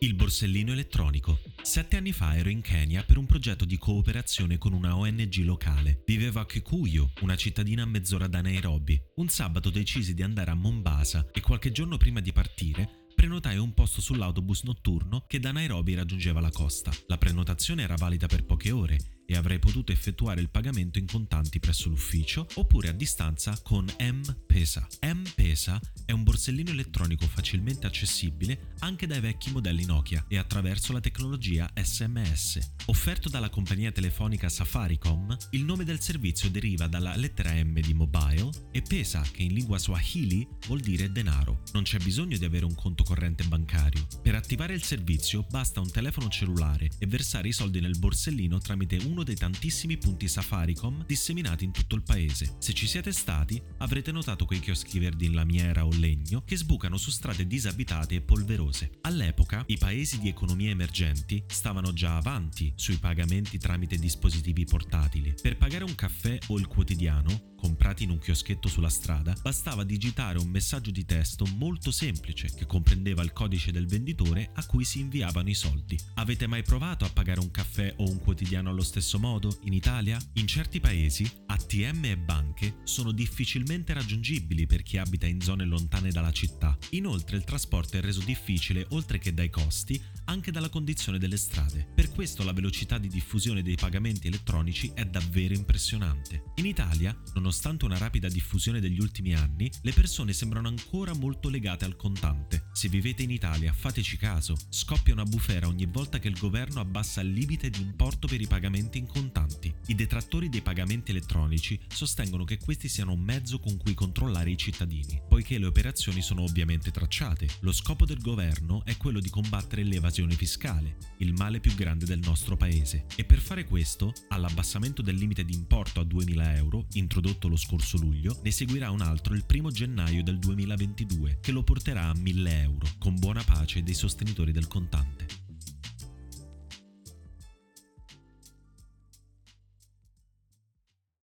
Il borsellino elettronico. Sette anni fa ero in Kenya per un progetto di cooperazione con una ONG locale. Vivevo a Kikuyu, una cittadina a mezz'ora da Nairobi. Un sabato decisi di andare a Mombasa e qualche giorno prima di partire prenotai un posto sull'autobus notturno che da Nairobi raggiungeva la costa. La prenotazione era valida per poche ore e avrei potuto effettuare il pagamento in contanti presso l'ufficio oppure a distanza con M-Pesa. M-Pesa è un borsellino elettronico facilmente accessibile anche dai vecchi modelli Nokia e attraverso la tecnologia SMS. Offerto dalla compagnia telefonica Safaricom, il nome del servizio deriva dalla lettera M di mobile e Pesa, che in lingua swahili vuol dire denaro. Non c'è bisogno di avere un conto corrente bancario. Per attivare il servizio basta un telefono cellulare e versare i soldi nel borsellino tramite uno uno dei tantissimi punti Safaricom disseminati in tutto il paese. Se ci siete stati, avrete notato quei chioschi verdi in lamiera o legno che sbucano su strade disabitate e polverose. All'epoca, i paesi di economie emergenti stavano già avanti sui pagamenti tramite dispositivi portatili. Per pagare un caffè o il quotidiano, comprati in un chioschetto sulla strada, bastava digitare un messaggio di testo molto semplice che comprendeva il codice del venditore a cui si inviavano i soldi. Avete mai provato a pagare un caffè o un quotidiano allo stesso modo in Italia? In certi paesi ATM e banche sono difficilmente raggiungibili per chi abita in zone lontane dalla città. Inoltre il trasporto è reso difficile, oltre che dai costi, anche dalla condizione delle strade. Per questo la velocità di diffusione dei pagamenti elettronici è davvero impressionante. In Italia, nonostante nonostante una rapida diffusione degli ultimi anni, le persone sembrano ancora molto legate al contante. Se vivete in Italia, fateci caso, scoppia una bufera ogni volta che il governo abbassa il limite di importo per i pagamenti in contanti. I detrattori dei pagamenti elettronici sostengono che questi siano un mezzo con cui controllare i cittadini, poiché le operazioni sono ovviamente tracciate. Lo scopo del governo è quello di combattere l'evasione fiscale, il male più grande del nostro paese. E per fare questo, all'abbassamento del limite di importo a 2.000 euro, introdotto introdotto lo scorso luglio, ne seguirà un altro il primo gennaio del 2022 che lo porterà a 1000 euro, con buona pace dei sostenitori del contante.